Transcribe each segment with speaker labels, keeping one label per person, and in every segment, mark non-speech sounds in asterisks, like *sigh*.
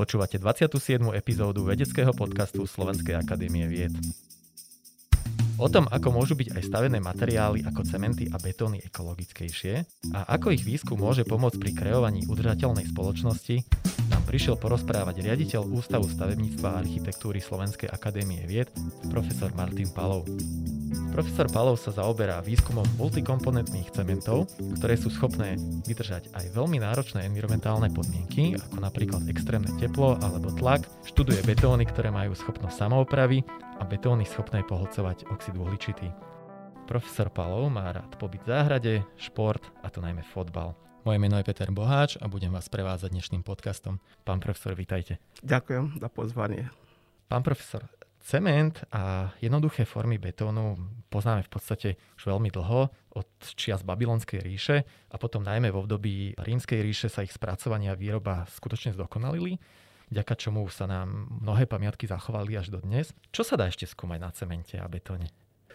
Speaker 1: Počúvate 27. epizódu vedeckého podcastu Slovenskej akadémie vied. O tom, ako môžu byť aj stavené materiály ako cementy a betóny ekologickejšie a ako ich výskum môže pomôcť pri kreovaní udržateľnej spoločnosti, nám prišiel porozprávať riaditeľ Ústavu stavebníctva a architektúry Slovenskej akadémie vied, profesor Martin Palov. Profesor Palov sa zaoberá výskumom multikomponentných cementov, ktoré sú schopné vydržať aj veľmi náročné environmentálne podmienky, ako napríklad extrémne teplo alebo tlak, študuje betóny, ktoré majú schopnosť samoopravy a betóny schopné pohlcovať oxid uhličitý. Profesor Palov má rád pobyt v záhrade, šport a to najmä fotbal. Moje meno je Peter Boháč a budem vás prevázať dnešným podcastom. Pán profesor, vitajte.
Speaker 2: Ďakujem za pozvanie.
Speaker 1: Pán profesor, cement a jednoduché formy betónu poznáme v podstate už veľmi dlho, od čias Babylonskej ríše a potom najmä v období Rímskej ríše sa ich spracovania a výroba skutočne zdokonalili vďaka čomu sa nám mnohé pamiatky zachovali až do dnes. Čo sa dá ešte skúmať na cemente a betóne?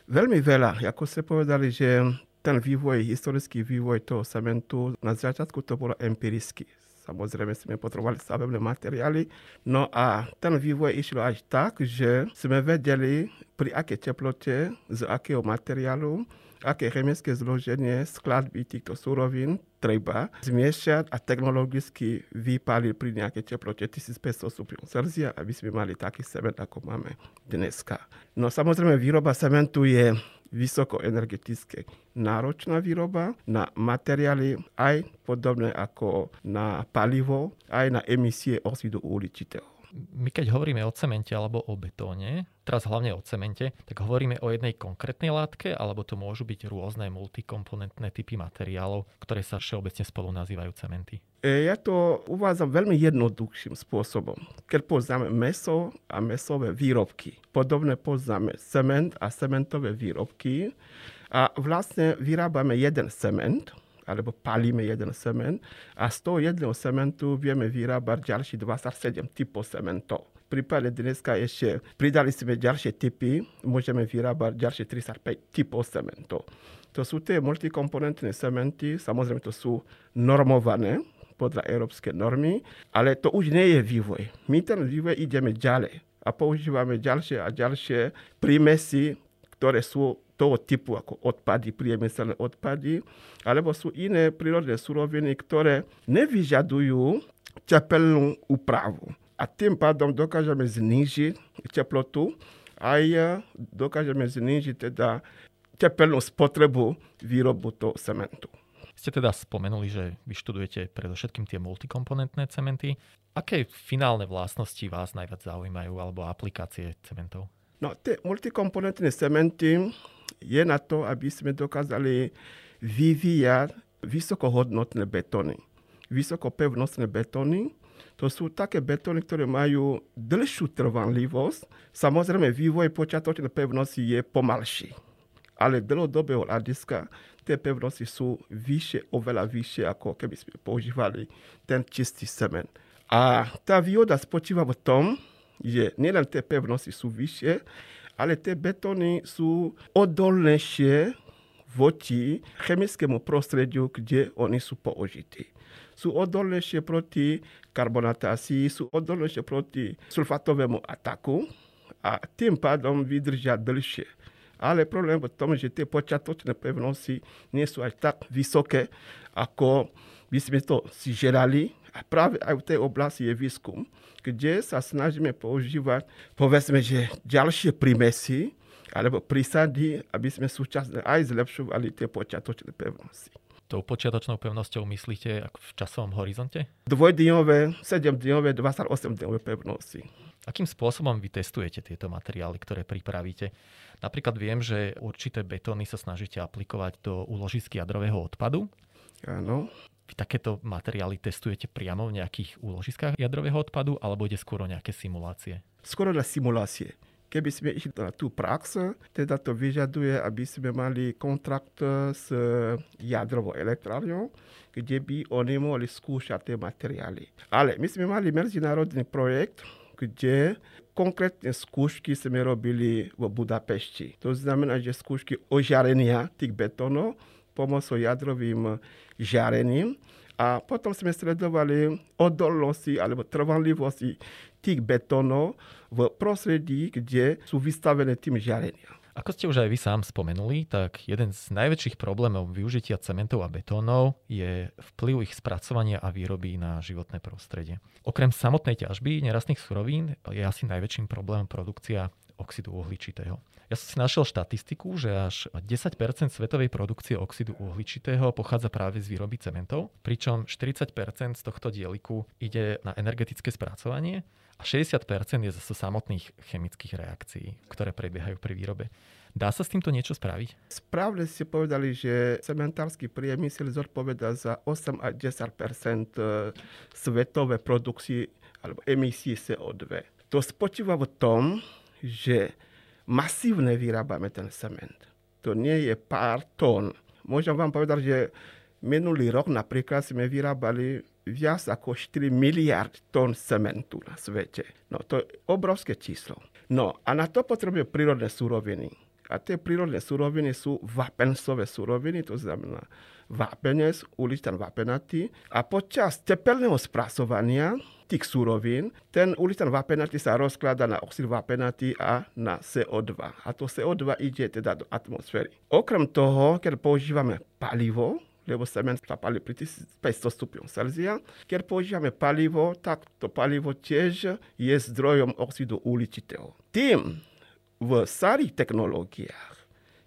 Speaker 2: Veľmi veľa. Ako ste povedali, že ten vývoj, historický vývoj toho cementu, na začiatku to bolo empirický. Samozrejme sme potrebovali stavebné materiály. No a ten vývoj išiel až tak, že sme vedeli, pri aké teplote, z akého materiálu aké chemické zloženie skladby týchto surovín treba zmiešať a technologicky vypáliť pri nejakej teplote 1500 stupňov Celzia, aby sme mali taký cement, ako máme dneska. No samozrejme, výroba cementu je vysokoenergetické náročná výroba na materiály aj podobné ako na palivo, aj na emisie oxidu uhličitého
Speaker 1: my keď hovoríme o cemente alebo o betóne, teraz hlavne o cemente, tak hovoríme o jednej konkrétnej látke, alebo to môžu byť rôzne multikomponentné typy materiálov, ktoré sa všeobecne spolu nazývajú cementy.
Speaker 2: E, ja to uvádzam veľmi jednoduchším spôsobom. Keď poznáme meso a mesové výrobky, podobne poznáme cement a cementové výrobky a vlastne vyrábame jeden cement, alebo palíme jeden semen a z toho jedného sementu vieme vyrábať ďalší 27 typov sementov. V prípade dneska ešte pridali sme ďalšie typy, môžeme vyrábať ďalšie 35 typov sementov. To sú tie multikomponentné sementy, samozrejme to sú normované podľa európskej normy, ale to už nie je vývoj. My ten vývoj ideme ďalej a používame ďalšie a ďalšie prímesy, ktoré sú toho typu ako odpady, priemyselné odpady, alebo sú iné prírodné suroviny, ktoré nevyžadujú tepelnú úpravu. A tým pádom dokážeme znížiť teplotu aj dokážeme znížiť teda tepelnú spotrebu výrobu toho cementu.
Speaker 1: Ste teda spomenuli, že vyštudujete predovšetkým tie multikomponentné cementy. Aké finálne vlastnosti vás najviac zaujímajú alebo aplikácie cementov?
Speaker 2: No, tie multikomponentné cementy je na to, aby sme dokázali vyvíjať vysokohodnotné betóny. Vysokopevnostné betóny, to sú také betóny, ktoré majú dlhšiu trvanlivosť. Samozrejme, vývoj počiatočnej pevnosti je pomalší. Ale dlhodobého hľadiska tie pevnosti sú vyššie, oveľa vyššie, ako keby sme používali ten čistý semen. A tá výhoda spočíva v tom, že nielen tie pevnosti sú vyššie, ale tie betóny sú odolnejšie voči chemickému prostrediu, kde oni sú použití. Sú odolnejšie proti karbonatácii, sú odolnejšie proti sulfatovému ataku a tým pádom vydržia dlhšie. Ale problém v tom, že tie počiatočné pevnosti nie sú aj tak vysoké, ako by sme to si želali. A práve aj v tej oblasti je výskum, kde sa snažíme používať, povedzme, že ďalšie prímesy, alebo prísady, aby sme súčasne aj zlepšovali tie počiatočné pevnosti.
Speaker 1: Tou počiatočnou pevnosťou myslíte v časovom horizonte?
Speaker 2: Dvojdňové, 7-dňové, 28-dňové pevnosti.
Speaker 1: Akým spôsobom vy testujete tieto materiály, ktoré pripravíte? Napríklad viem, že určité betóny sa snažíte aplikovať do úložisky jadrového odpadu.
Speaker 2: Áno.
Speaker 1: Vy takéto materiály testujete priamo v nejakých úložiskách jadrového odpadu, alebo ide skôr o nejaké simulácie?
Speaker 2: Skôr na simulácie. Keby sme išli na tú prax, teda to vyžaduje, aby sme mali kontrakt s jadrovou elektrárňou, kde by oni mohli skúšať tie materiály. Ale my sme mali medzinárodný projekt, kde konkrétne skúšky sme robili v Budapešti. To znamená, že skúšky ožarenia tých betónov pomocou jadrovým žiarením A potom sme sledovali odolnosti alebo trvanlivosti tých betónov v prostredí, kde sú vystavené tým žiarenia.
Speaker 1: Ako ste už aj vy sám spomenuli, tak jeden z najväčších problémov využitia cementov a betónov je vplyv ich spracovania a výroby na životné prostredie. Okrem samotnej ťažby nerastných surovín je asi najväčším problémom produkcia oxidu uhličitého. Ja som si našiel štatistiku, že až 10% svetovej produkcie oxidu uhličitého pochádza práve z výroby cementov, pričom 40% z tohto dieliku ide na energetické spracovanie a 60% je zase samotných chemických reakcií, ktoré prebiehajú pri výrobe. Dá sa s týmto niečo spraviť?
Speaker 2: Správne ste povedali, že cementársky priemysel zodpoveda za 8 až 10 svetovej produkcie alebo emisie CO2. To spočíva v tom, že masívne vyrábame ten cement. To nie je pár tón. Môžem vám povedať, že minulý rok napríklad sme vyrábali viac ako 4 miliard tón cementu na svete. No to je obrovské číslo. No a na to potrebuje prírodné suroviny. A tie prírodné suroviny sú vápencové suroviny, to znamená vápenec, uličtan vápenatý. A počas tepelného spracovania tých surovín, ten uličtan vápenatý sa rozkladá na oxid vápenatý a na CO2. A to CO2 ide teda do atmosféry. Okrem toho, keď používame palivo, lebo cement sa palí pri 1500 stupňov Celzia. Keď používame palivo, tak to palivo tiež je zdrojom oxidu uhličitého. Tým v starých technológiách,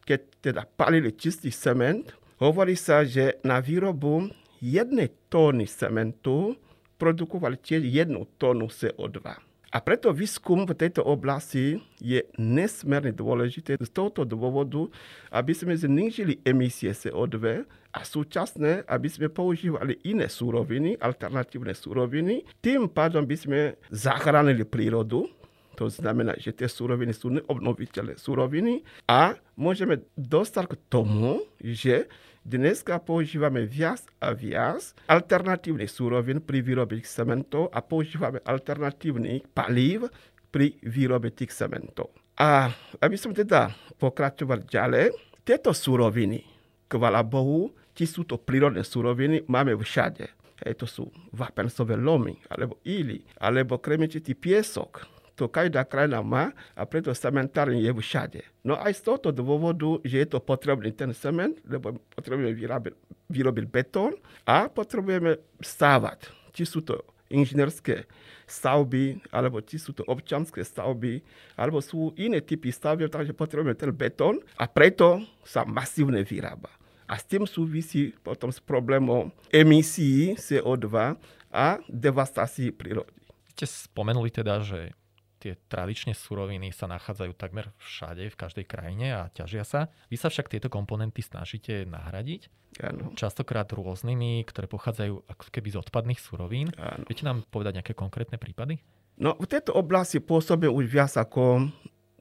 Speaker 2: keď teda palili čistý cement, hovorí sa, že na výrobu jednej tóny cementu produkovali tiež jednu tónu CO2. A preto výskum v tejto oblasti je nesmierne dôležité z tohoto dôvodu, aby sme znížili emisie CO2 a súčasne, aby sme používali iné súroviny, alternatívne súroviny. Tým pádom by sme zachránili prírodu, to znamená, že tie súroviny sú neobnoviteľné súroviny a môžeme dostať k tomu, že Dneska používame viac a viac alternatívnych súrovín pri výrobe cementov a používame alternatívnych palív pri výrobe tých cementov. A aby som teda pokračoval ďalej, tieto súroviny, kvala Bohu, ti sú to prírodné súroviny, máme všade. Hej, to sú vápencové lomy, alebo íly, alebo kremičitý piesok, to každá krajina má a preto cementárne je všade. No aj z tohoto dôvodu, že je to potrebný ten cement, lebo potrebujeme vyrobiť, vyrobiť betón a potrebujeme stávať. Či sú to inžinierské stavby, alebo či sú to občanské stavby, alebo sú iné typy stavby, takže potrebujeme ten betón a preto sa masívne vyrába. A s tým súvisí potom s problémom emisí CO2 a devastácií prírody.
Speaker 1: Ste spomenuli teda, že tie tradičné suroviny sa nachádzajú takmer všade, v každej krajine a ťažia sa. Vy sa však tieto komponenty snažíte nahradiť.
Speaker 2: Ano.
Speaker 1: Častokrát rôznymi, ktoré pochádzajú ako keby z odpadných surovín.
Speaker 2: Ano.
Speaker 1: Viete nám povedať nejaké konkrétne prípady?
Speaker 2: No, v tejto oblasti pôsobím už viac ako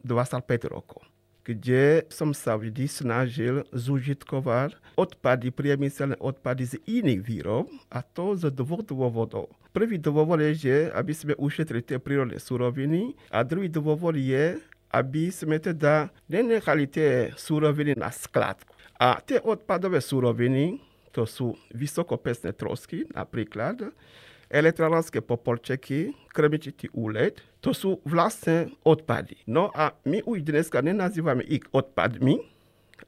Speaker 2: 25 rokov kde som sa vždy snažil zúžitkovať odpady, priemyselné odpady z iných výrob a to z dvoch dôvodov. Prvý dôvod je, že aby sme ušetrili tie prírodné suroviny a druhý dôvod je, aby sme teda nenechali tie suroviny na skladku. A tie odpadové suroviny, to sú vysokopesné trosky napríklad, elektrárske popolčeky, kremičitý úled, to sú vlastne odpady. No a my už dneska nenazývame ich odpadmi,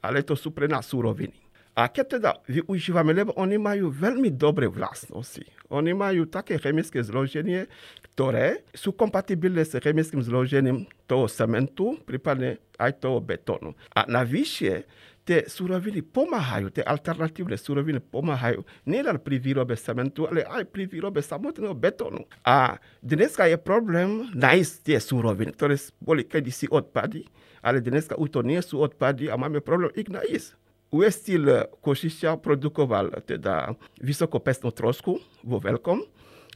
Speaker 2: ale to sú pre nás súroviny. A keď teda využívame, lebo oni majú veľmi dobré vlastnosti. Oni majú také chemické zloženie, ktoré sú kompatibilné s chemickým zložením toho cementu, prípadne aj toho betónu. A navyše, tie suroviny pomáhajú, tie alternatívne suroviny pomáhajú nielen pri výrobe cementu, ale aj pri výrobe samotného betónu. A dneska je problém nájsť tie suroviny, ktoré boli kedysi odpady, ale dneska už to nie sú odpady a máme problém ich nájsť. Uestil Košišťa produkoval teda vysokopestnú trosku vo veľkom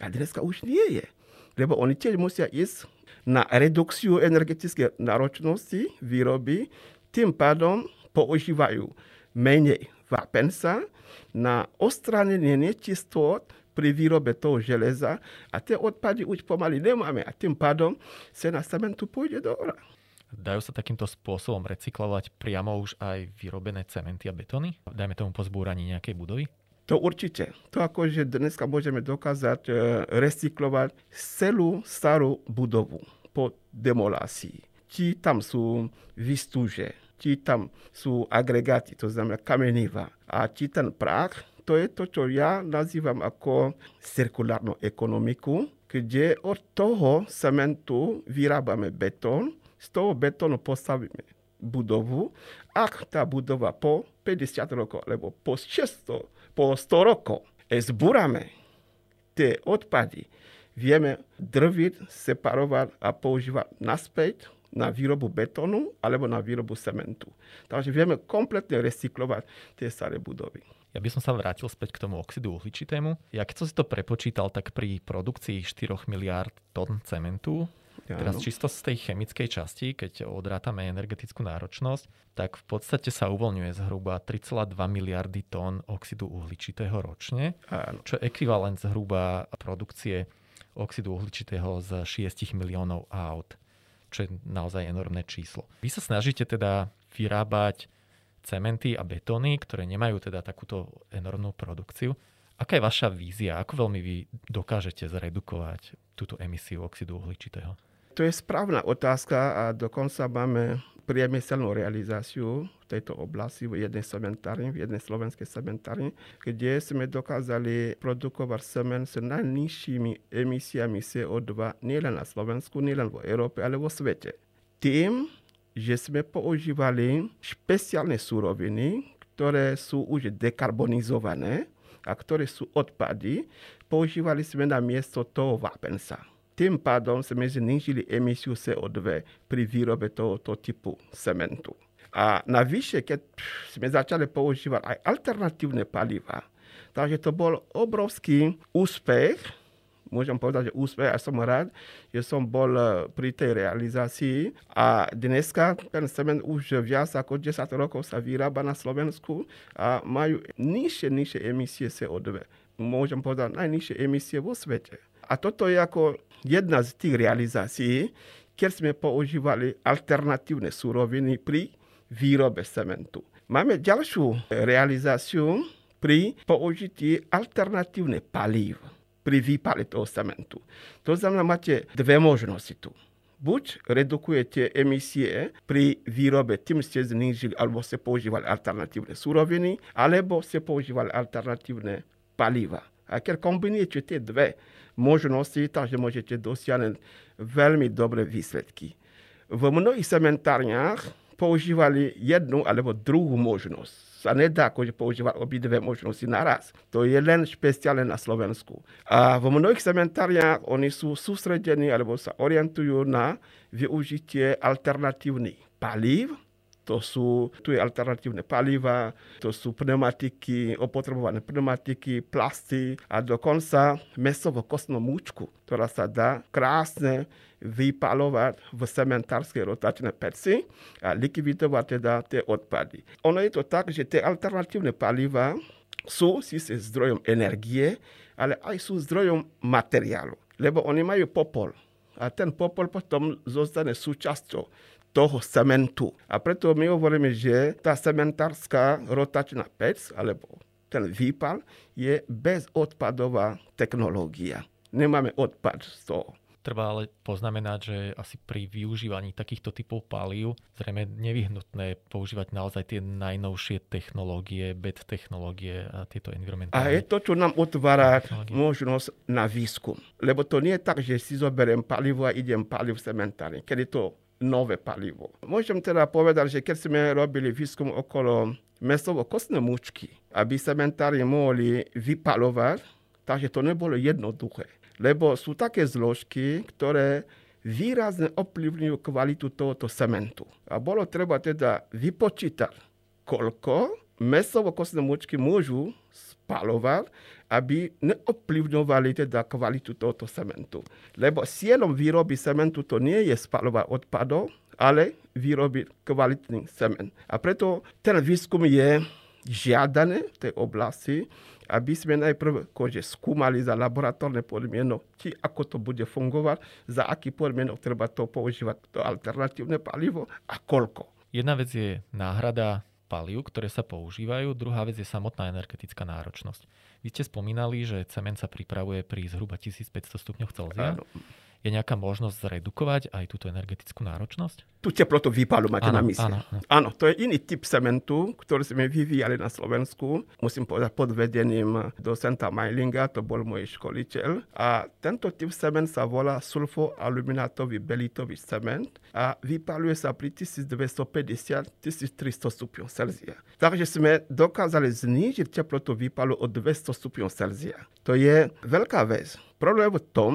Speaker 2: a dneska už nie je. Lebo oni tiež musia ísť na redukciu energetickej náročnosti výroby, tým pádom používajú menej vápenca na odstránenie nečistot pri výrobe toho železa a tie odpady už pomaly nemáme a tým pádom cena cementu pôjde do hora.
Speaker 1: Dajú sa takýmto spôsobom recyklovať priamo už aj vyrobené cementy a betóny? Dajme tomu po zbúraní nejakej budovy?
Speaker 2: To určite. To ako, že dneska môžeme dokázať e, recyklovať celú starú budovu po demolácii. Či tam sú vystúže, či tam sú agregáty, to znamená kameniva. A či ten prach, to je to, čo ja nazývam ako cirkulárnu ekonomiku, kde od toho cementu vyrábame betón, z toho betónu postavíme budovu. Ak tá budova po 50 rokov alebo po 600, po 100 rokov zbúrame tie odpady, vieme drviť, separovať a používať naspäť na výrobu betónu alebo na výrobu cementu. Takže vieme kompletne recyklovať tie staré budovy.
Speaker 1: Ja by som sa vrátil späť k tomu oxidu uhličitému. Ja keď som si to prepočítal, tak pri produkcii 4 miliárd tón cementu, ja, teraz čisto z tej chemickej časti, keď odrátame energetickú náročnosť, tak v podstate sa uvoľňuje zhruba 3,2 miliardy tón oxidu uhličitého ročne, Áno. čo je ekvivalent zhruba produkcie oxidu uhličitého z 6 miliónov aut čo je naozaj enormné číslo. Vy sa snažíte teda vyrábať cementy a betóny, ktoré nemajú teda takúto enormnú produkciu. Aká je vaša vízia? Ako veľmi vy dokážete zredukovať túto emisiu oxidu uhličitého?
Speaker 2: To je správna otázka a dokonca máme priemyselnú realizáciu v tejto oblasti v jednej cementárni, v jednej slovenskej cementárni, kde sme dokázali produkovať semen s najnižšími emisiami CO2 nielen na Slovensku, nielen v Európe, ale vo svete. Tým, že sme používali špeciálne súroviny, ktoré sú už dekarbonizované a ktoré sú odpady, používali sme na miesto toho vápenca. Tým pádom sme znižili emisiu CO2 pri výrobe tohoto typu cementu. A navyše, keď sme začali používať aj alternatívne paliva, takže to bol obrovský úspech, môžem povedať, že úspech a som rád, že som bol eh, pri tej realizácii a dneska ten cement už viac ako 10 rokov sa vyrába na Slovensku a majú nižšie, nižšie emisie CO2. Môžem povedať, najnižšie emisie vo svete. A toto je ako jedna z tých realizácií, keď sme používali alternatívne súroviny pri výrobe cementu. Máme ďalšiu realizáciu pri použití alternatívne palív pri výpale toho cementu. To znamená, máte dve možnosti tu. Buď redukujete emisie pri výrobe, tým ste znížili, alebo ste používali alternatívne súroviny, alebo ste používali alternatívne paliva. A keď kombinujete tie dve možnosti, takže môžete dosiahnuť veľmi dobré výsledky. V mnohých cementárniach používali jednu alebo druhú možnosť. Sa nedá akože používať obidve možnosti naraz. To je len špeciálne na Slovensku. A v mnohých cementárniach oni sú sústredení alebo sa orientujú na využitie alternatívnych palív, to sú, tu je alternatívne paliva, to sú pneumatiky, opotrebované pneumatiky, plasty a dokonca mesovo-kostnú múčku, ktorá sa dá krásne vypalovať v cementárskej rotačnej peci a likvidovať teda tie odpady. Ono je to tak, že tie alternatívne paliva sú síce zdrojom energie, ale aj sú zdrojom materiálu, lebo oni majú popol. A ten popol potom zostane súčasťou toho cementu. A preto my hovoríme, že tá cementárska rotačná pec, alebo ten výpal, je bezodpadová technológia. Nemáme odpad z toho.
Speaker 1: Treba ale poznamenať, že asi pri využívaní takýchto typov palív zrejme nevyhnutné používať naozaj tie najnovšie technológie, BED technológie a tieto environmentálne.
Speaker 2: A je to, čo nám otvára možnosť na výskum. Lebo to nie je tak, že si zoberiem palivo a idem paliv v cementárne. Kedy to nové palivo. Môžem teda povedať, že keď sme robili výskum okolo mesovo-kostné mučky, aby cementári mohli vypalovať, takže to nebolo jednoduché. Lebo sú také zložky, ktoré výrazne ovplyvňujú kvalitu tohoto cementu. A bolo treba teda vypočítať, koľko mesovo-kostné mučky môžu spalovať aby neovplyvňovali teda kvalitu tohoto cementu. Lebo cieľom výroby cementu to nie je spalovať odpadov, ale vyrobiť kvalitný cement. A preto ten výskum je žiadané v tej oblasti, aby sme najprv akože skúmali za laboratórne podmienok, či ako to bude fungovať, za aký podmienok treba to používať, to alternatívne palivo a koľko.
Speaker 1: Jedna vec je náhrada palív, ktoré sa používajú, druhá vec je samotná energetická náročnosť. Vy ste spomínali, že cement sa pripravuje pri zhruba 1500 stupňoch Celzia.
Speaker 2: Áno.
Speaker 1: Je nejaká možnosť zredukovať aj túto energetickú náročnosť?
Speaker 2: Tú teplotu výpalu máte
Speaker 1: Áno,
Speaker 2: na mysli.
Speaker 1: áno, áno.
Speaker 2: Áno, to je iný typ cementu, ktorý sme vyvíjali na Slovensku. Musím povedať pod vedením docenta Majlinga, to bol môj školiteľ. A tento typ cement sa volá sulfoaluminátový belitový cement a vypaluje sa pri 1250-1300 stupňov Celzia. Takže sme dokázali znížiť teplotu výpalu o 200 stupňov Celzia. To je veľká vec. Problém je v tom,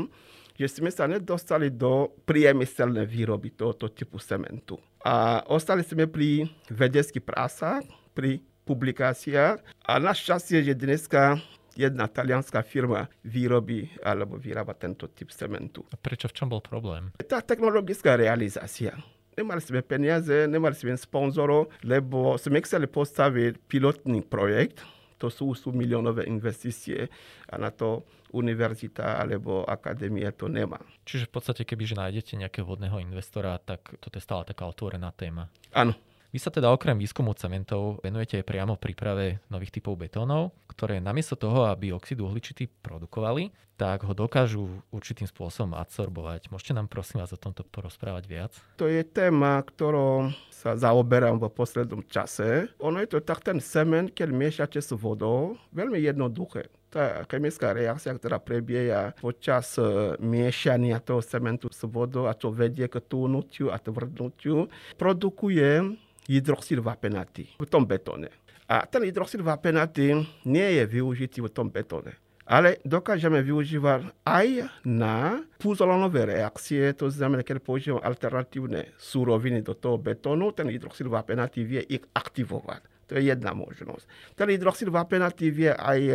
Speaker 2: že sme sa nedostali do priemyselnej výroby tohoto typu cementu. A ostali sme pri vedeckých prásach, pri publikáciách a našťastie, že dneska jedna talianská firma výrobí alebo vyrába tento typ cementu.
Speaker 1: A prečo v čom bol problém?
Speaker 2: Tá technologická realizácia. Nemali sme peniaze, nemali sme sponzorov, lebo sme chceli postaviť pilotný projekt, to sú, sú miliónové investície a na to univerzita alebo akadémia to nemá.
Speaker 1: Čiže v podstate, kebyže nájdete nejakého vhodného investora, tak toto je stále taká otvorená téma.
Speaker 2: Áno,
Speaker 1: Vy sa teda okrem výskumu cementov venujete aj priamo príprave nových typov betónov, ktoré namiesto toho, aby oxid uhličitý produkovali, tak ho dokážu určitým spôsobom adsorbovať. Môžete nám prosím vás o tomto porozprávať viac?
Speaker 2: to je téma, ktorou sa zaoberám v poslednom čase. Ono je to tak, ten semen, keď miešate s vodou, veľmi jednoduché. Tá chemická reakcia, ktorá prebieha počas e, miešania toho cementu s vodou a čo vedie k túnutiu a tvrdnutiu, produkuje hydroxid vápenatý v tom betóne. A ten hydroxid vápenatý nie je využitý v tom betóne. Ale dokážeme využívať aj na puzolonové reakcie, to znamená, keď používame alternatívne súroviny do toho betónu, ten hydroxid vápenatý vie ich aktivovať. To je jedna možnosť. Ten hydroxid vápenatý vie aj e,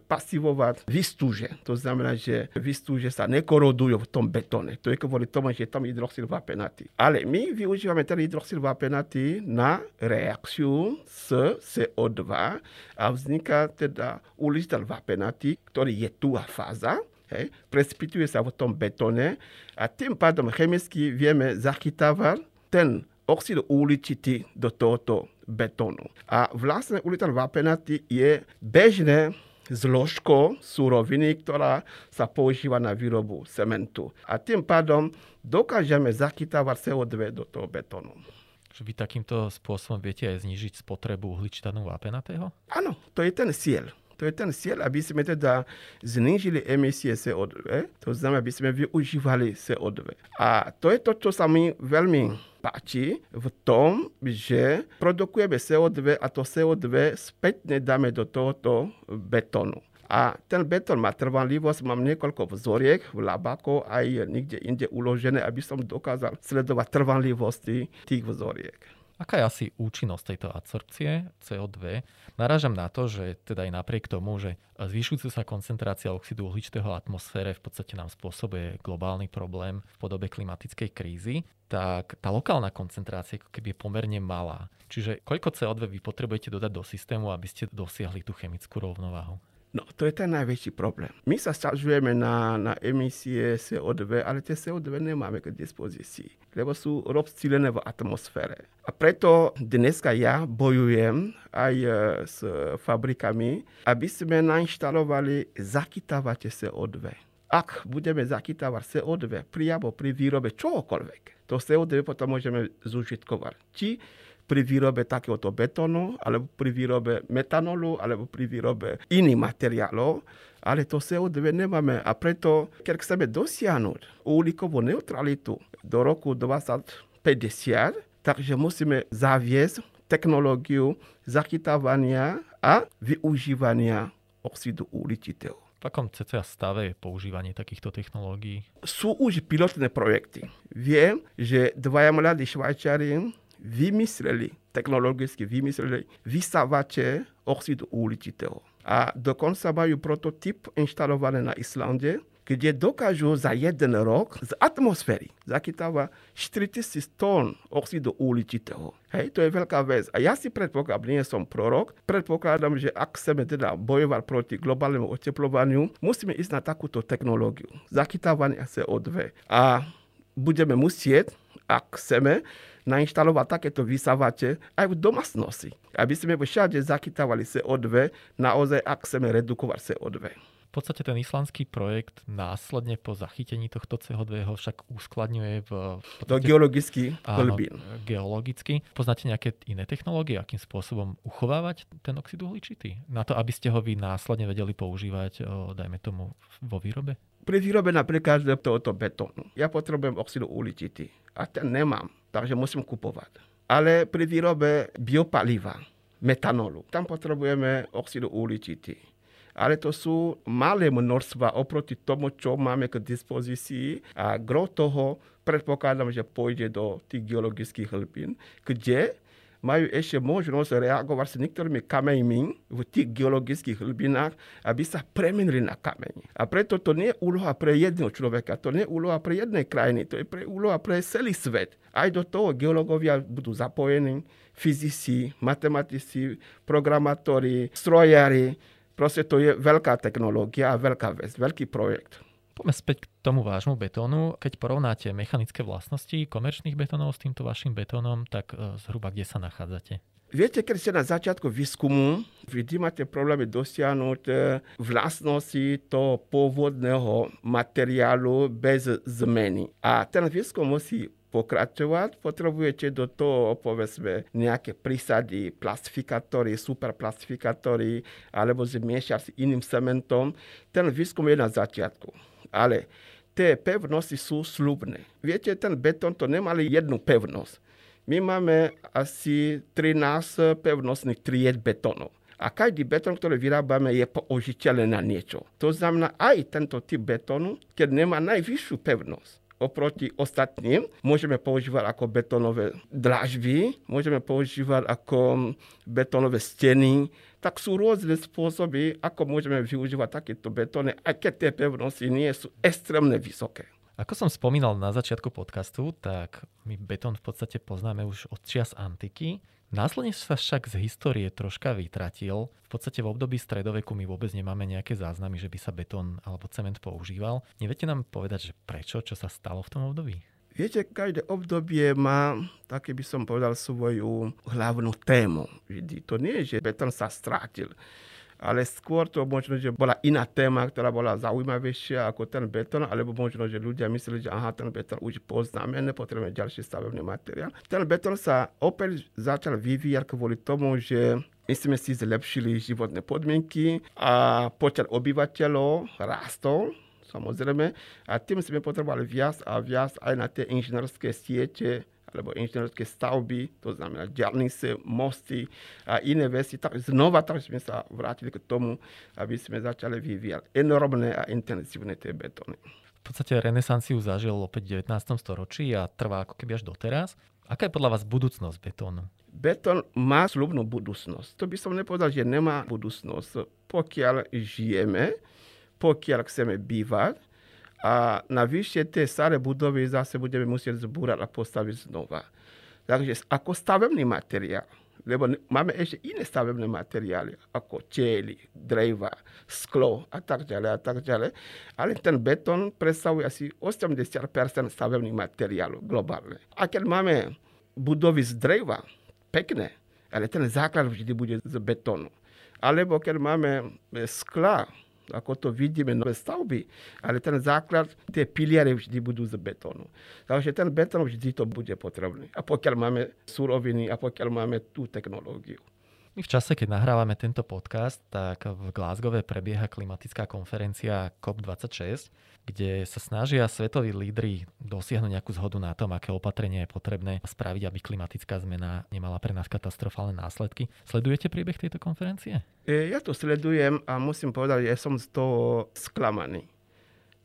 Speaker 2: pasivovať výstúže. To znamená, že výstúže sa nekorodujú v tom betóne. To je kvôli tomu, že je tam hydroxid vápenatý. Ale my využívame ten hydroxid vápenatý na reakciu s CO2 a vzniká teda uličitel vápenatý, ktorý je tu a fáza, hej, precipituje sa v tom betóne a tým pádom chemicky vieme zachytávať ten oxid uhličitý do tohoto betónu. A vlastne uličitel vápenatý je bežné zložko suroviny, ktorá sa používa na výrobu cementu. A tým pádom dokážeme zachytávať CO2 do toho betónu.
Speaker 1: Že vy takýmto spôsobom viete aj znižiť spotrebu uhličitanu vápenatého?
Speaker 2: Áno, to je ten cieľ. To je ten cieľ, aby sme teda znížili emisie CO2, to znamená, aby sme využívali CO2. A to je to, čo sa mi veľmi páči v tom, že produkujeme CO2 a to CO2 spätne dáme do tohoto betónu. A ten betón má trvanlivosť, mám niekoľko vzoriek v labáku aj niekde inde uložené, aby som dokázal sledovať trvanlivosti tých vzoriek.
Speaker 1: Aká je asi účinnosť tejto adsorpcie CO2? Narážam na to, že teda aj napriek tomu, že zvyšujúca sa koncentrácia oxidu uhličitého atmosfére v podstate nám spôsobuje globálny problém v podobe klimatickej krízy, tak tá lokálna koncentrácia ako keby je pomerne malá. Čiže koľko CO2 vy potrebujete dodať do systému, aby ste dosiahli tú chemickú rovnováhu?
Speaker 2: No, to je ten najväčší problém. My sa sťažujeme na, na emisie CO2, ale tie CO2 nemáme k dispozícii, lebo sú rozptýlené v atmosfére. A preto dneska ja bojujem aj e, s fabrikami, aby sme nainštalovali zachytávače CO2. Ak budeme zachytávať CO2 priamo pri výrobe čohokoľvek, to CO2 potom môžeme zužitkovať. Či pri výrobe takéhoto betónu, alebo pri výrobe metanolu, alebo pri výrobe iných materiálov, ale to CO2 nemáme a preto, keď chceme dosiahnuť uhlíkovú neutralitu do roku 2050, takže musíme zaviesť technológiu zachytávania a využívania oxidu uhličitého.
Speaker 1: V akom cca stave je používanie takýchto technológií?
Speaker 2: Sú už pilotné projekty. Viem, že dvaja mladí Švajčari vymysleli, technologicky vymysleli vysávače oxidu uhličitého. A dokonca majú prototyp inštalovaný na Islande, kde dokážu za jeden rok z atmosféry zachytávať 4000 tón oxidu uhličitého. Hej, to je veľká vec. A ja si predpokladám, nie som prorok, predpokladám, že ak chceme teda bojovať proti globálnemu oteplovaniu, musíme ísť na takúto technológiu. Zachytávanie CO2. A budeme musieť ak chceme nainštalovať takéto vysavače aj v domácnosti, aby sme všade zachytávali CO2, naozaj ak chceme redukovať CO2.
Speaker 1: V podstate ten islandský projekt následne po zachytení tohto CO2 ho však uskladňuje v...
Speaker 2: v Do geologických hlbín.
Speaker 1: geologicky. Poznáte nejaké iné technológie, akým spôsobom uchovávať ten oxid uhličitý? Na to, aby ste ho vy následne vedeli používať, dajme tomu, vo výrobe?
Speaker 2: Pri výrobe napríklad tohoto betónu. Ja potrebujem oxidu uhličitý a ten nemám, takže musím kupovať. Ale pri výrobe biopaliva, metanolu, tam potrebujeme oxidu uhličitý ale to sú malé množstva oproti tomu, čo máme k dispozícii a gro toho predpokladám, že pôjde do tých geologických hlbín, kde majú ešte možnosť reagovať s niektorými kameňmi v tých geologických hlbinách, aby sa premenili na kameň. A preto to nie je úloha pre jedného človeka, to nie je úloha pre jednej krajiny, to je pre úloha pre celý svet. Aj do toho geológovia budú zapojení, fyzici, matematici, programátori, strojári, Proste to je veľká technológia a veľká vec, veľký projekt.
Speaker 1: Poďme späť k tomu vášmu betónu. Keď porovnáte mechanické vlastnosti komerčných betónov s týmto vašim betónom, tak e, zhruba kde sa nachádzate?
Speaker 2: Viete, keď ste na začiatku výskumu, vždy máte problémy dosiahnuť e, vlastnosti toho pôvodného materiálu bez zmeny. A ten výskum musí pokračovať, potrebujete do toho, povedzme, nejaké prísady, plastifikátory, superplastifikátory, alebo zmiešať s iným cementom. Ten výskum je na začiatku. Ale tie pevnosti sú slubné. Viete, ten betón to nemali jednu pevnosť. My máme asi 13 pevnostných tried betónov. A každý betón, ktorý vyrábame, je použiteľný na niečo. To znamená, aj tento typ betónu, keď nemá najvyššiu pevnosť, oproti ostatným. Môžeme používať ako betónové dlažby, môžeme používať ako betónové steny, tak sú rôzne spôsoby, ako môžeme využívať takéto betóny, aj keď tie pevnosti nie sú extrémne vysoké.
Speaker 1: Ako som spomínal na začiatku podcastu, tak my betón v podstate poznáme už od čias antiky. Následne sa však z histórie troška vytratil. V podstate v období stredoveku my vôbec nemáme nejaké záznamy, že by sa betón alebo cement používal. Neviete nám povedať, že prečo, čo sa stalo v tom období?
Speaker 2: Viete, každé obdobie má, také by som povedal, svoju hlavnú tému. To nie je, že betón sa strátil ale skôr to možno, že bola iná téma, ktorá bola zaujímavejšia ako ten betón, alebo možno, že ľudia mysleli, že aha, ten betón už poznáme, nepotrebujeme ďalší stavebný materiál. Ten betón sa opäť začal vyvíjať kvôli tomu, že my sme si zlepšili životné podmienky a počet obyvateľov rástol, samozrejme, a tým sme potrebovali viac a viac aj na tie inžinierské siete, alebo inžinierské stavby, to znamená diálnice, mosty a iné veci. Tak znova tak sme sa vrátili k tomu, aby sme začali vyvíjať enormné a intenzívne tie betóny.
Speaker 1: V podstate renesanciu zažil opäť v 19. storočí a trvá ako keby až doteraz. Aká je podľa vás budúcnosť betónu?
Speaker 2: Betón má slubnú budúcnosť. To by som nepovedal, že nemá budúcnosť. Pokiaľ žijeme, pokiaľ chceme bývať, a navyše tie staré budovy zase budeme musieť zbúrať a postaviť znova. Takže ako stavebný materiál, lebo máme ešte iné stavebné materiály, ako čeli, dreva, sklo a tak ďalej a tak ďalej. Ale ten betón predstavuje asi 80% stavebných materiálov globálne. A keď máme budovy z dreva, pekné, ale ten základ vždy bude z betónu. Alebo keď máme skla, ako to vidíme nové stavby, ale ten základ, tie piliere vždy budú z betónu. Takže ten betón vždy to bude potrebný. A pokiaľ máme suroviny a pokiaľ máme tú technológiu.
Speaker 1: My v čase, keď nahrávame tento podcast, tak v Glasgow prebieha klimatická konferencia COP26, kde sa snažia svetoví lídry dosiahnuť nejakú zhodu na tom, aké opatrenie je potrebné spraviť, aby klimatická zmena nemala pre nás katastrofálne následky. Sledujete priebeh tejto konferencie?
Speaker 2: E, ja to sledujem a musím povedať, že som z toho sklamaný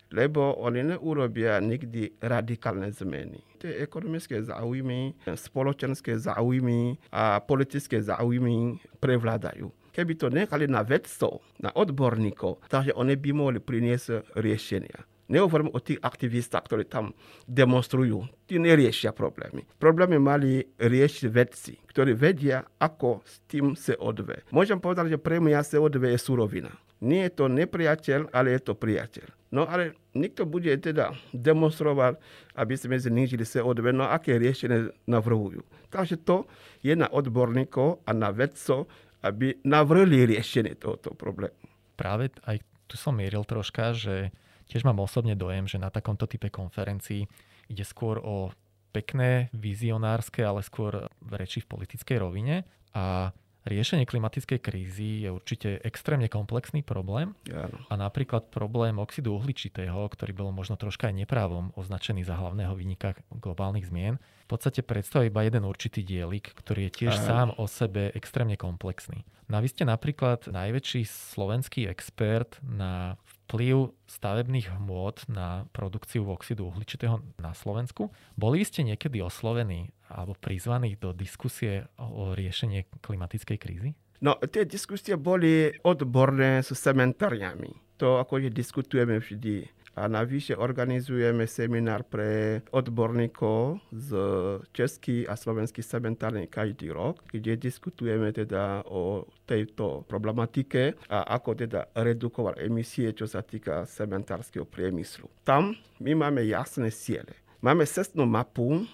Speaker 2: lebo oni neurobia nikdy radikálne zmeny. Tie ekonomické záujmy, spoločenské záujmy a politické záujmy prevládajú. Keby to nechali na vedcov, na odborníkov, takže oni by mohli priniesť riešenia. Nehovorím o tých aktivistách, ktorí tam demonstrujú. Tí neriešia problémy. Problémy mali riešiť vedci, ktorí vedia, ako s tým CO2. Môžem povedať, že pre mňa CO2 je surovina. Nie je to nepriateľ, ale je to priateľ. No ale nikto bude teda demonstrovať, aby sme znížili CO2, no aké riešenie navrhujú. Takže to je na odborníkov a na vedcov, aby navrhli riešenie tohoto problému.
Speaker 1: Práve aj tu som mieril troška, že tiež mám osobne dojem, že na takomto type konferencií ide skôr o pekné, vizionárske, ale skôr reči v politickej rovine. A riešenie klimatickej krízy je určite extrémne komplexný problém. A napríklad problém oxidu uhličitého, ktorý bol možno troška aj neprávom označený za hlavného vynika globálnych zmien, v podstate predstavuje iba jeden určitý dielik, ktorý je tiež sám o sebe extrémne komplexný. No a vy ste napríklad najväčší slovenský expert na vplyv stavebných hmôt na produkciu oxidu uhličitého na Slovensku. Boli ste niekedy oslovení alebo prizvaní do diskusie o riešenie klimatickej krízy?
Speaker 2: No, tie diskusie boli odborné s cementáriami. To akože diskutujeme vždy. A navyše organizujeme seminár pre odborníkov z českých a slovenských cementární každý rok, kde diskutujeme teda o tejto problematike a ako teda redukovať emisie, čo sa týka cementárskeho priemyslu. Tam my máme jasné ciele. Máme cestnú mapu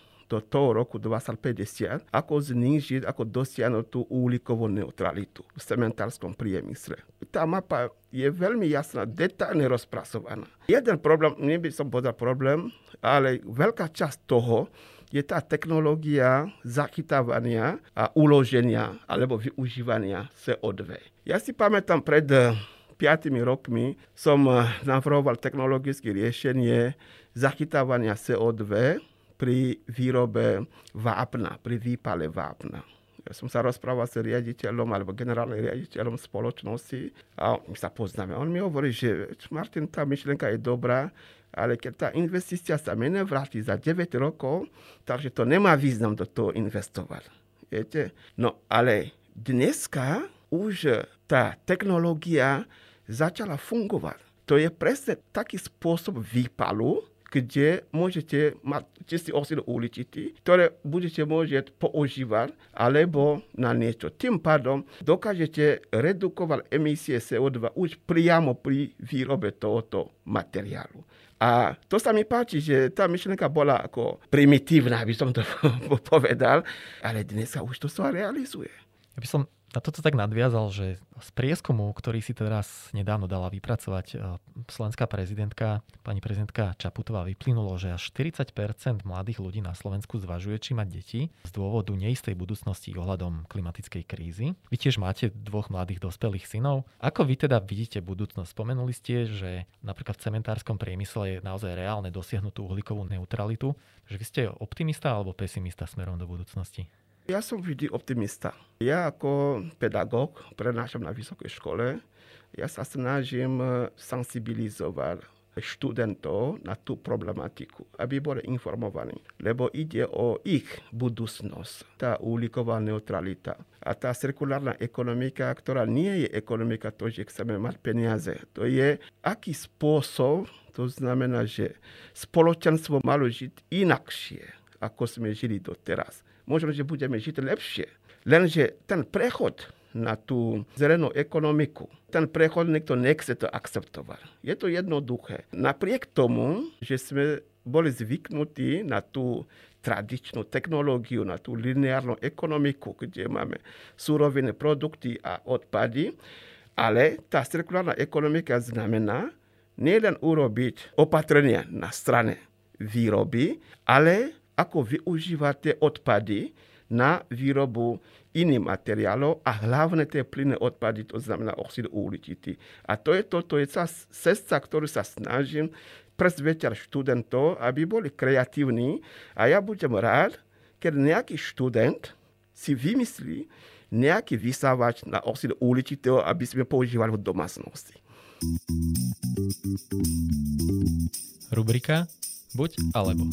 Speaker 2: toho roku 2050, ako znížiť, ako dosiahnuť tú uhlíkovú neutralitu v cementárskom priemysle. Tá mapa je veľmi jasná, detailne rozpracovaná. Jeden problém, nie by som povedal problém, ale veľká časť toho je tá technológia zachytávania a uloženia alebo využívania CO2. Ja si pamätám pred 5 rokmi som navrhoval technologické riešenie zachytávania CO2 pri výrobe vápna, pri výpale vápna. Ja som sa rozprával s riaditeľom alebo generálnym riaditeľom spoločnosti a my sa poznáme. On mi hovorí, že Martin, tá myšlienka je dobrá, ale keď tá investícia sa mi nevráti za 9 rokov, takže to nemá význam do toho investovať. Viete? No ale dneska už tá technológia začala fungovať. To je presne taký spôsob výpalu, kde môžete mať čistý oxid uhličitý, ktoré budete môžete používať alebo na niečo. Tým pádom dokážete redukovať emisie CO2 už priamo pri výrobe tohoto materiálu. A to sa mi páči, že tá myšlenka bola ako primitívna, aby som to *laughs* povedal, ale dnes sa už to sa realizuje.
Speaker 1: Ja by som na toto tak nadviazal, že z prieskumu, ktorý si teraz nedávno dala vypracovať e, slovenská prezidentka, pani prezidentka Čaputová, vyplynulo, že až 40% mladých ľudí na Slovensku zvažuje, či mať deti z dôvodu neistej budúcnosti ohľadom klimatickej krízy. Vy tiež máte dvoch mladých dospelých synov. Ako vy teda vidíte budúcnosť? Spomenuli ste, že napríklad v cementárskom priemysle je naozaj reálne dosiahnuť tú uhlíkovú neutralitu. Že vy ste optimista alebo pesimista smerom do budúcnosti?
Speaker 2: Ja som vždy optimista. Ja ako pedagóg prenášam na vysokej škole. Ja sa snažím sensibilizovať študentov na tú problematiku, aby boli informovaní. Lebo ide o ich budúcnosť, tá uhlíková neutralita. A tá cirkulárna ekonomika, ktorá nie je ekonomika to, že chceme mať peniaze. To je, aký spôsob, to znamená, že spoločenstvo malo žiť inakšie, ako sme žili doteraz možno, že budeme žiť lepšie. Lenže ten prechod na tú zelenú ekonomiku, ten prechod niekto nechce to akceptovať. Je to jednoduché. Napriek tomu, že sme boli zvyknutí na tú tradičnú technológiu, na tú lineárnu ekonomiku, kde máme súroviny, produkty a odpady, ale tá cirkulárna ekonomika znamená nielen urobiť opatrenia na strane výroby, ale ako využívate odpady na výrobu iných materiálov a hlavne tie plynné odpady, to znamená oxid uhličitý. A to je to, to je cesta, ktorú sa snažím presvedčať študentov, aby boli kreatívni a ja budem rád, keď nejaký študent si vymyslí nejaký vysávač na oxid uhličitého, aby sme používali v domácnosti.
Speaker 1: Rubrika Buď alebo.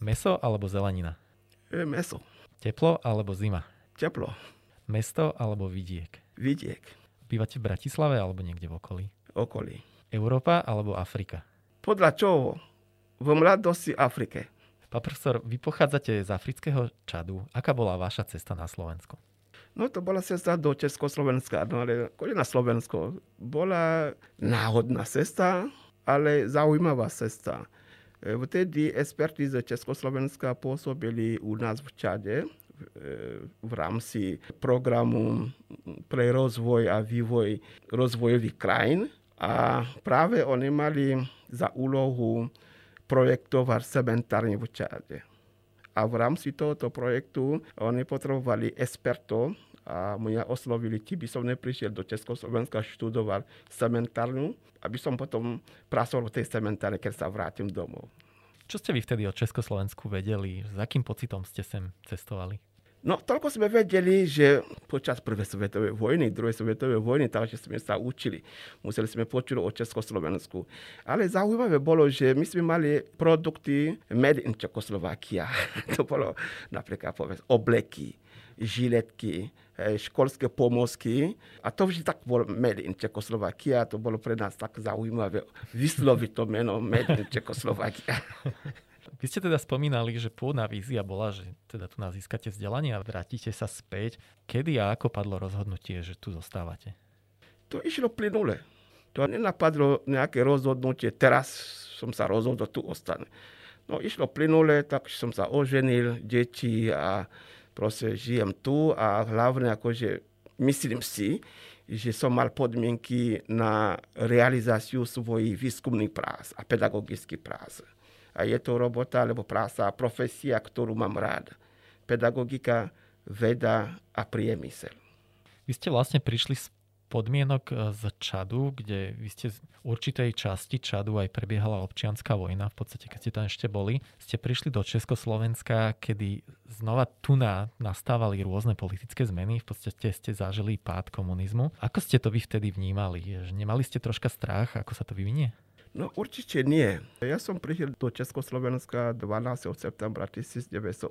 Speaker 1: Meso alebo zelenina?
Speaker 2: E, meso.
Speaker 1: Teplo alebo zima?
Speaker 2: Teplo.
Speaker 1: Mesto alebo vidiek?
Speaker 2: Vidiek.
Speaker 1: Bývate v Bratislave alebo niekde v okolí?
Speaker 2: Okolí.
Speaker 1: Európa alebo Afrika?
Speaker 2: Podľa čoho? V mladosti Afrike.
Speaker 1: Pán profesor, vy pochádzate z afrického Čadu. Aká bola vaša cesta na Slovensku?
Speaker 2: No to bola cesta do Československa, no ale na Slovensko. Bola náhodná cesta, ale zaujímavá cesta. E, vtedy experti Československa pôsobili u nás v Čade e, v rámci programu pre rozvoj a vývoj rozvojových krajín. A práve oni mali za úlohu projektovať cementárne v Čade. A v rámci tohoto projektu oni potrebovali expertov a mňa oslovili, či by som neprišiel do Československa študovať cementárnu, aby som potom pracoval v tej cementárne, keď sa vrátim domov.
Speaker 1: Čo ste vy vtedy o Československu vedeli? S akým pocitom ste sem cestovali?
Speaker 2: No, toľko sme vedeli, že počas prvej svetovej vojny, druhej svetovej vojny, takže sme sa učili. Museli sme počuť o Československu. Ale zaujímavé bolo, že my sme mali produkty made in Čekoslovakia. *laughs* to bolo napríklad povedz, obleky, žiletky, školské pomôcky. A to vždy tak bolo made in Čekoslovakia. To bolo pre nás tak zaujímavé vysloviť to meno made in Čekoslovakia.
Speaker 1: Vy ste teda spomínali, že pôvodná vízia bola, že teda tu nás získate vzdelanie a vrátite sa späť. Kedy a ako padlo rozhodnutie, že tu zostávate?
Speaker 2: To išlo plynule. To nenapadlo nejaké rozhodnutie, teraz som sa rozhodol, tu ostane. No išlo plynule, tak som sa oženil, deti a proste žijem tu a hlavne akože myslím si, že som mal podmienky na realizáciu svojich výskumných prác a pedagogických prác. A je to robota alebo práca, profesia, ktorú mám rád. Pedagogika, veda a priemysel.
Speaker 1: Vy ste vlastne prišli z podmienok e, z Čadu, kde vy ste z určitej časti Čadu aj prebiehala občianská vojna, v podstate keď ste tam ešte boli, ste prišli do Československa, kedy znova tu na, nastávali rôzne politické zmeny, v podstate ste zažili pád komunizmu. Ako ste to vy vtedy vnímali? Nemali ste troška strach, ako sa to vyvinie?
Speaker 2: No určite nie. Ja som prišiel do Československa 12. septembra 1986.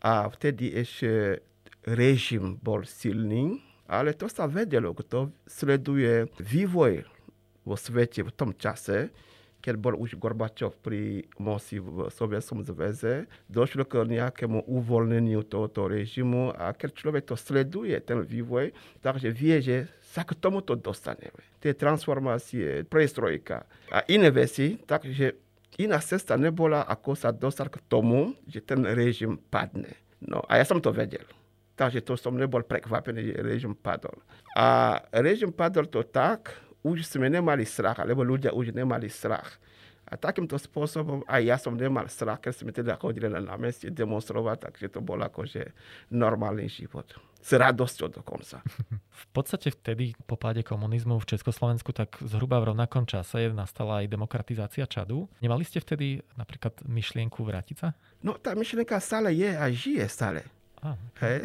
Speaker 2: A vtedy ešte režim bol silný, ale to sa vedelo, kto sleduje vývoj vo svete v tom čase, keď bol už Gorbačov pri moci v Sovietskom zväze, došlo k nejakému uvoľneniu tohoto režimu a keď človek to sleduje, ten vývoj, takže vie, že sa k tomuto dostaneme. Tie transformácie, prestrojka a iné veci, takže iná cesta nebola, ako sa dostať k tomu, že ten režim padne. No a ja som to vedel. Takže to som nebol prekvapený, že režim padol. A režim padol to tak, už sme nemali strach, alebo ľudia už nemali strach. A takýmto spôsobom aj ja som nemal strach, keď sme teda chodili na námestie demonstrovať, takže to bol akože normálny život. S radosťou dokonca.
Speaker 1: V podstate vtedy po páde komunizmu v Československu tak zhruba v rovnakom čase nastala aj demokratizácia Čadu. Nemali ste vtedy napríklad myšlienku vrátiť sa?
Speaker 2: No tá myšlienka stále je a žije stále. Hej.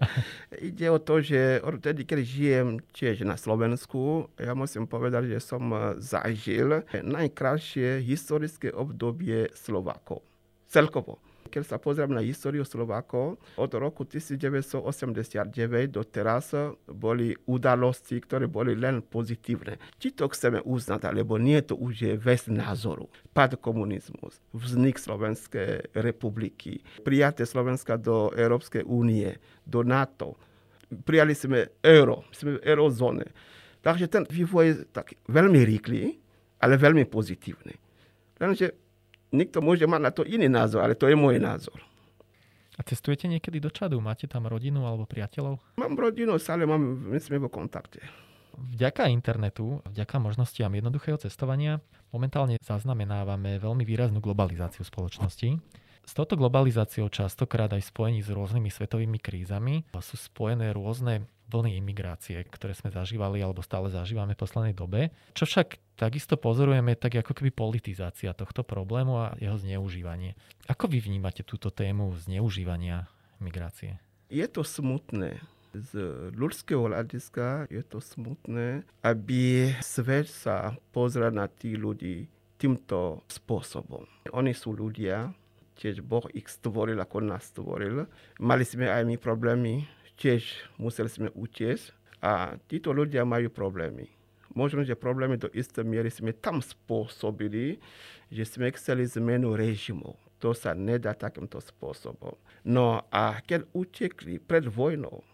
Speaker 2: *laughs* Ide o to, že odtedy, keď žijem tiež na Slovensku, ja musím povedať, že som eh, zažil najkrajšie historické obdobie Slovákov. Celkovo keď sa pozriem na históriu Slovákov, od roku 1989 do teraz boli udalosti, ktoré boli len pozitívne. Či to chceme uznať, alebo nie, to už je vec názoru. Pad komunizmus, vznik Slovenskej republiky, prijatie Slovenska do Európskej únie, do NATO. Prijali sme euro, sme v eurozóne. Takže ten vývoj je tak veľmi rýchly, ale veľmi pozitívny. Lenže Nikto môže mať na to iný názor, ale to je môj názor.
Speaker 1: A cestujete niekedy do Čadu? Máte tam rodinu alebo priateľov?
Speaker 2: Mám rodinu, stále mám, my sme vo kontakte.
Speaker 1: Vďaka internetu, vďaka možnostiam jednoduchého cestovania momentálne zaznamenávame veľmi výraznú globalizáciu spoločnosti. S touto globalizáciou častokrát aj spojení s rôznymi svetovými krízami sú spojené rôzne vlny imigrácie, ktoré sme zažívali alebo stále zažívame v poslednej dobe. Čo však takisto pozorujeme, tak ako keby politizácia tohto problému a jeho zneužívanie. Ako vy vnímate túto tému zneužívania migrácie?
Speaker 2: Je to smutné. Z ľudského hľadiska je to smutné, aby svet sa pozrel na tých ľudí týmto spôsobom. Oni sú ľudia, tiež Boh ich stvoril, ako nás stvoril. Mali sme aj my problémy tiež museli sme utiesť a títo ľudia majú problémy. Možno, že problémy do isté miery sme tam spôsobili, že sme chceli zmenu režimu. to sa nedá takýmto spôsobom. No a keď utekli pred vojnou,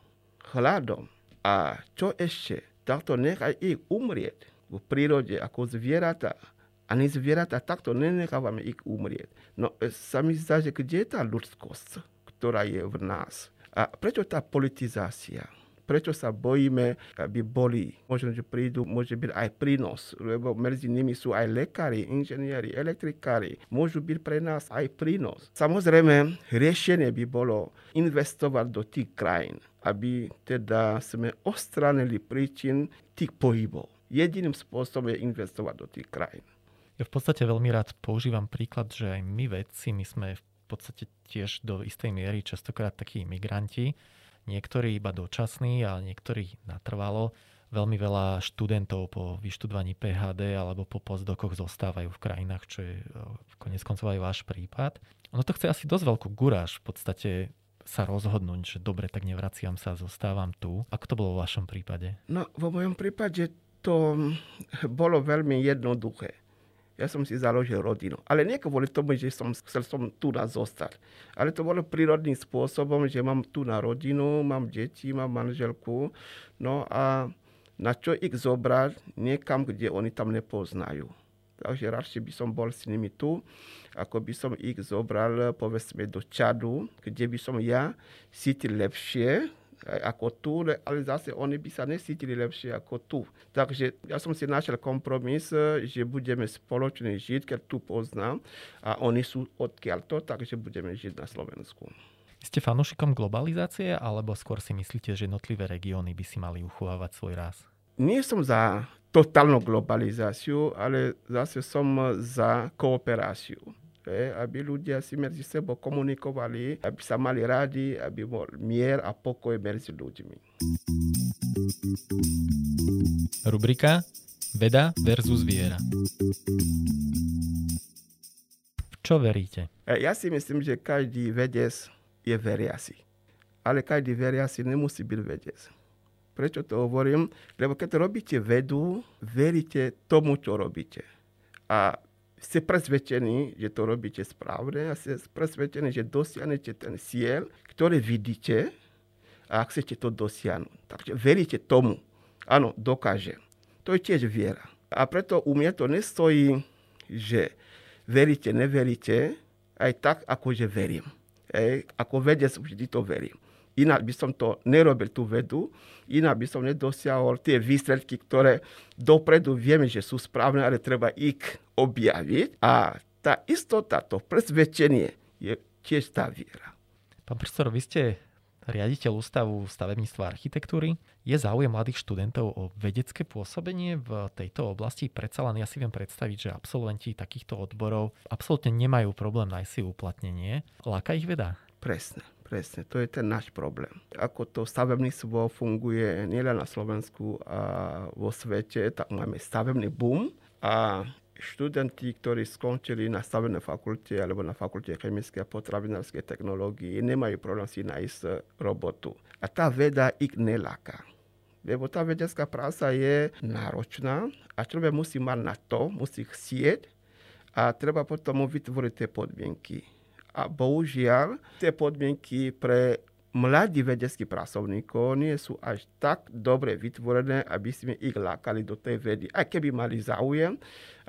Speaker 2: hľadom a čo ešte, takto nechaj ich umrieť v prírode ako zvieratá. Ani zvieratá takto nenechávame ich umrieť. No sa mi zdá, že kde je tá ľudskosť, ktorá je v nás? A prečo tá politizácia? prečo sa bojíme, aby boli, možno, že prídu, môže byť aj prínos, lebo medzi nimi sú aj lekári, inžinieri, elektrikári, môžu byť pre nás aj prínos. Samozrejme, riešenie by bolo investovať do tých krajín, aby teda sme ostranili príčin tých pohybov. Jediným spôsobom je investovať do tých krajín.
Speaker 1: Ja v podstate veľmi rád používam príklad, že aj my vedci, my sme v podstate tiež do istej miery častokrát takí imigranti, niektorí iba dočasní a niektorí natrvalo. Veľmi veľa študentov po vyštudovaní PHD alebo po postdokoch zostávajú v krajinách, čo je konec koncov aj váš prípad. Ono to chce asi dosť veľkú guráž v podstate sa rozhodnúť, že dobre, tak nevraciam sa, zostávam tu. Ako to bolo v vašom prípade?
Speaker 2: No, vo mojom prípade to bolo veľmi jednoduché ja som si založil rodinu. Ale nie kvôli tomu, že som chcel som tu na zostať. Ale to bolo prírodným spôsobom, že mám tu na rodinu, mám deti, mám manželku. No a na čo ich zobrať niekam, kde oni tam nepoznajú. Takže radšej by som bol s nimi tu, ako by som ich zobral, povedzme, do Čadu, kde by som ja cítil lepšie, ako tu, ale zase oni by sa nesítili lepšie ako tu. Takže ja som si našiel kompromis, že budeme spoločne žiť, keď tu poznám a oni sú odkiaľto, takže budeme žiť na Slovensku.
Speaker 1: Ste fanúšikom globalizácie, alebo skôr si myslíte, že jednotlivé regióny by si mali uchovávať svoj raz?
Speaker 2: Nie som za totálnu globalizáciu, ale zase som za kooperáciu aby ľudia si medzi sebou komunikovali, aby sa mali radi, aby bol mier a pokoj medzi ľuďmi.
Speaker 1: Rubrika Veda versus viera. V čo veríte?
Speaker 2: E, ja si myslím, že každý vedec je veriaci. Ale každý veriaci nemusí byť vedec. Prečo to hovorím? Lebo keď robíte vedu, veríte tomu, čo robíte. A ste presvedčení, že to robíte správne a ste presvedčení, že dosiahnete ten cieľ, ktorý vidíte a chcete to dosiahnuť. Takže veríte tomu. Áno, dokáže. To je tiež viera. A preto u mňa to nestojí, že veríte, neveríte, aj tak, ako že verím. Ej, ako vedec vždy to verím. Inak by som to nerobil tú vedu, inak by som nedosiahol tie výsledky, ktoré dopredu vieme, že sú správne, ale treba ich objaviť. A tá istota, to presvedčenie je tiež tá viera.
Speaker 1: Pán profesor, vy ste riaditeľ Ústavu stavebníctva a architektúry. Je záujem mladých študentov o vedecké pôsobenie v tejto oblasti? Predsa len ja si viem predstaviť, že absolventi takýchto odborov absolútne nemajú problém nájsť si uplatnenie. Láka ich veda?
Speaker 2: Presne. Presne, to je ten náš problém. Ako to stavebníctvo funguje nielen na Slovensku a vo svete, tak máme stavebný boom a študenti, ktorí skončili na stavebnej fakulte alebo na fakulte chemické a potravinárskej technológie, nemajú problém si nájsť robotu. A tá veda ich neláka. Lebo tá vedecká práca je náročná a človek musí mať na to, musí chcieť a treba potom vytvoriť tie podmienky a bohužiaľ tie podmienky pre mladí vedeckí pracovníkov nie sú až tak dobre vytvorené, aby sme ich lákali do tej vedy. Aj keby mali záujem,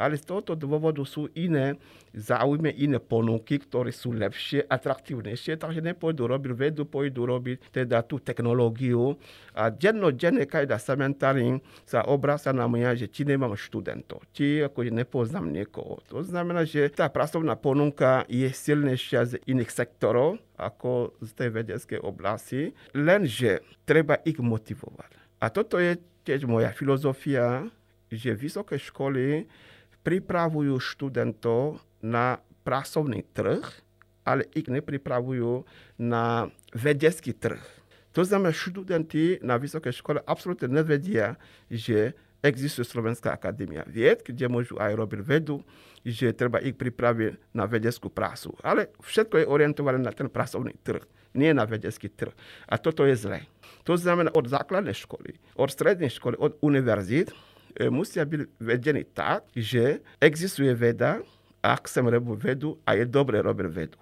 Speaker 2: ale z tohoto dôvodu sú iné záujmy, iné ponuky, ktoré sú lepšie, atraktívnejšie, takže nepôjdu robiť vedu, pôjdu robiť teda tú technológiu. A dennodenne každá sementárin sa obráca na mňa, že či nemám študentov, či ako nepoznám niekoho. To znamená, že tá pracovná ponuka je silnejšia z iných sektorov, ako z tej vedeckej oblasti, lenže treba ich motivovať. A toto je tiež moja filozofia, že vysoké školy pripravujú študentov na pracovný trh, ale ich nepripravujú na vedecký trh. To znamená, študenti na vysoké škole absolútne nevedia, že existuje Slovenská akadémia vied, kde môžu aj robiť vedu, že treba ich pripraviť na vedeckú prácu. Ale všetko je orientované na ten pracovný trh, nie na vedecký trh. A toto je zlé. To znamená od základnej školy, od strednej školy, od univerzít, E, musia byť vedení tak, že existuje veda ak chcem robiť vedu a je dobre robiť vedu.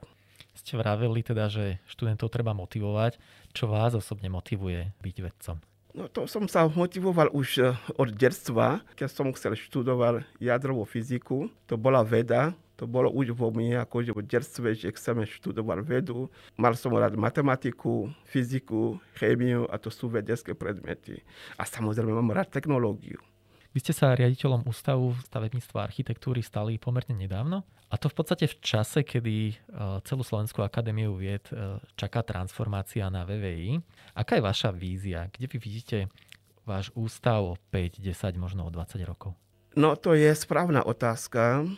Speaker 1: Ste vraveli teda, že študentov treba motivovať. Čo vás osobne motivuje byť vedcom?
Speaker 2: No to som sa motivoval už eh, od detstva, keď som chcel študovať jadrovú fyziku. To bola veda, to bolo už vo mne, akože v detstve, že chceme študovať vedu. Mal som rád matematiku, fyziku, chémiu a to sú vedecké predmety. A samozrejme mám rád technológiu.
Speaker 1: Vy ste sa riaditeľom Ústavu stavebníctva a architektúry stali pomerne nedávno. A to v podstate v čase, kedy e, celú Slovenskú akadémiu vied e, čaká transformácia na VVI. Aká je vaša vízia? Kde vy vidíte váš ústav o 5, 10, možno o 20 rokov?
Speaker 2: No to je správna otázka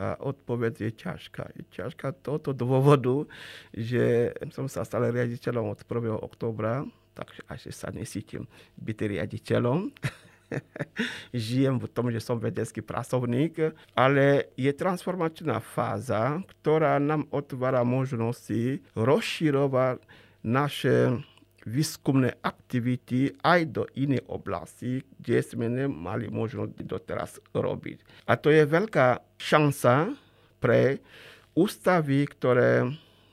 Speaker 2: a odpoveď je ťažká. Je ťažká tohoto dôvodu, že som sa stal riaditeľom od 1. októbra, takže až sa nesítim byť riaditeľom. *laughs* žijem v tom, že som vedecký pracovník, ale je transformačná fáza, ktorá nám otvára možnosti rozširovať naše výskumné aktivity aj do iných oblastí, kde sme nemali možnosť doteraz robiť. A to je veľká šanca pre ústavy, ktoré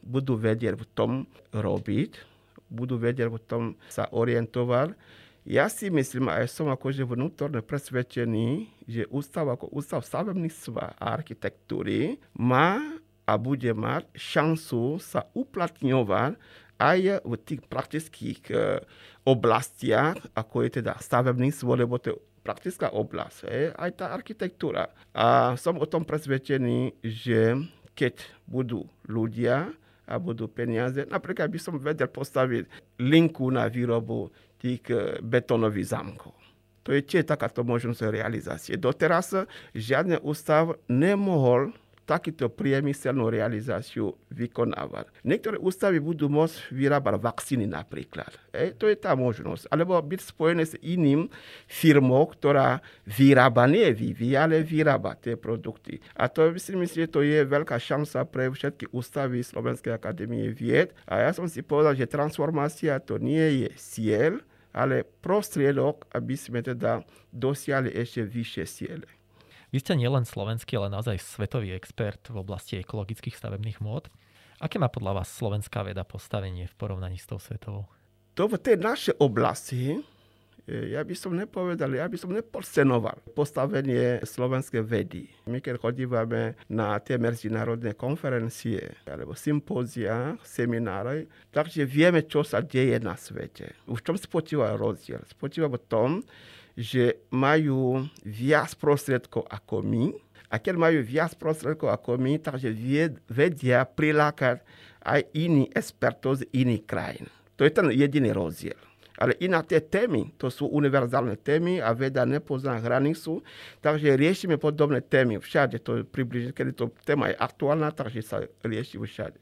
Speaker 2: budú vedieť v tom robiť, budú vedieť v tom sa orientovať ja si myslím, a som akože vnútorne presvedčený, že ústav ako ústav stavebníctva a architektúry má a bude mať šancu sa uplatňovať aj v tých praktických e, oblastiach, ako je teda stavebníctvo, lebo to je praktická oblasť, je, aj tá architektúra. A som o tom presvedčený, že keď budú ľudia a budú peniaze, napríklad by som vedel postaviť linku na výrobu tých eh, betónových zámkov. To je tiež takáto možnosť realizácie. Doteraz žiadny ústav nemohol takýto priemyselnú realizáciu vykonávať. Niektoré ústavy budú môcť vyrábať vakcíny napríklad. E, to je tá možnosť. Alebo byť spojené s iným firmou, ktorá vyrába, nie vyvíja, ale vyrába tie produkty. A to si že to je veľká šanca pre všetky ústavy Slovenskej akadémie vied. A ja som si povedal, že transformácia to nie je cieľ, ale prostriedok, aby sme teda dosiahli ešte vyššie ciele.
Speaker 1: Vy ste nielen slovenský, ale naozaj svetový expert v oblasti ekologických stavebných môd. Aké má podľa vás slovenská veda postavenie v porovnaní s tou svetovou?
Speaker 2: To v tej našej oblasti ja by som nepovedal, ja by som nepodcenoval postavenie slovenskej vedy. My keď chodívame na tie medzinárodné konferencie alebo sympózia, semináre, takže vieme, čo sa deje na svete. V čom spočíva rozdiel? Spočíva v tom, že majú viac prostriedkov ako my, a keď majú viac prostriedkov ako my, takže vedia prilákať aj iní expertov z iných krajín. To je ten jediný rozdiel. Ale inak tie témy, to sú univerzálne témy a veda nepozná hranicu, takže riešime podobné témy všade. To je približne, keď to téma je aktuálna, takže sa rieši všade.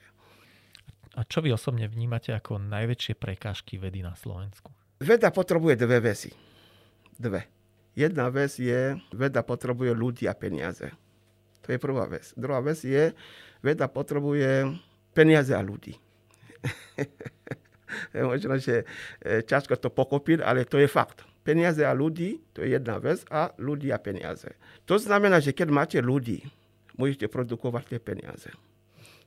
Speaker 1: A čo vy osobne vnímate ako najväčšie prekážky vedy na Slovensku?
Speaker 2: Veda potrebuje dve veci. Dve. Jedna vec je, veda potrebuje ľudí a peniaze. To je prvá vec. Druhá vec je, veda potrebuje peniaze a ľudí. *laughs* *laughs* možno, že e, ťažko to pokopiť, ale to je fakt. Peniaze a ľudí, to je jedna vec, a ľudí a peniaze. To znamená, že keď máte ľudí, môžete produkovať tie peniaze.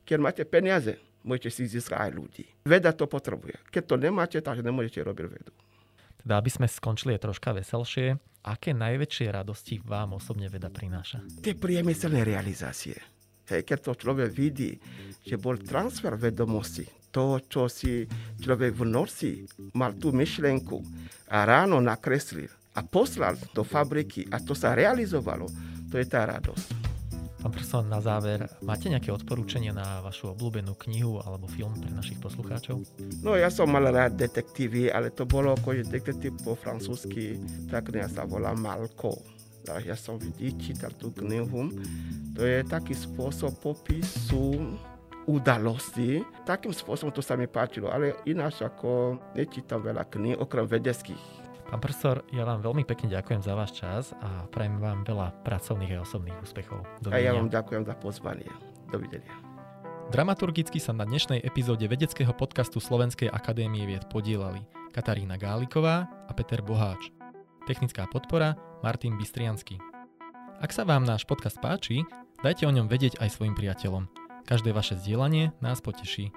Speaker 2: Keď máte peniaze, môžete si získať aj ľudí. Veda to potrebuje. Keď to nemáte, tak nemôžete robiť vedu.
Speaker 1: Teda, aby sme skončili troška veselšie, aké najväčšie radosti vám osobne veda prináša?
Speaker 2: Tie priemyselné realizácie. Hej, keď to človek vidí, že bol transfer vedomosti, to, čo si človek v noci mal tú myšlenku a ráno nakreslil a poslal do fabriky a to sa realizovalo, to je tá radosť.
Speaker 1: Pán profesor, na záver, máte nejaké odporúčania na vašu obľúbenú knihu alebo film pre našich poslucháčov?
Speaker 2: No ja som mal rád detektívy, ale to bolo ako detektív po francúzsky, tá kniha sa volá Malko. Takže ja som vždy čítal tú knihu. To je taký spôsob popisu udalosti. Takým spôsobom to sa mi páčilo, ale ináč ako nečítam veľa kníh, okrem vedeckých.
Speaker 1: Pán profesor, ja vám veľmi pekne ďakujem za váš čas a prajem vám veľa pracovných a osobných úspechov.
Speaker 2: Dovidenia. A ja vám ďakujem za pozvanie. Dovidenia.
Speaker 1: Dramaturgicky sa na dnešnej epizóde vedeckého podcastu Slovenskej akadémie vied podielali Katarína Gáliková a Peter Boháč. Technická podpora Martin Bystriansky. Ak sa vám náš podcast páči, Dajte o ňom vedieť aj svojim priateľom. Každé vaše zdieľanie nás poteší.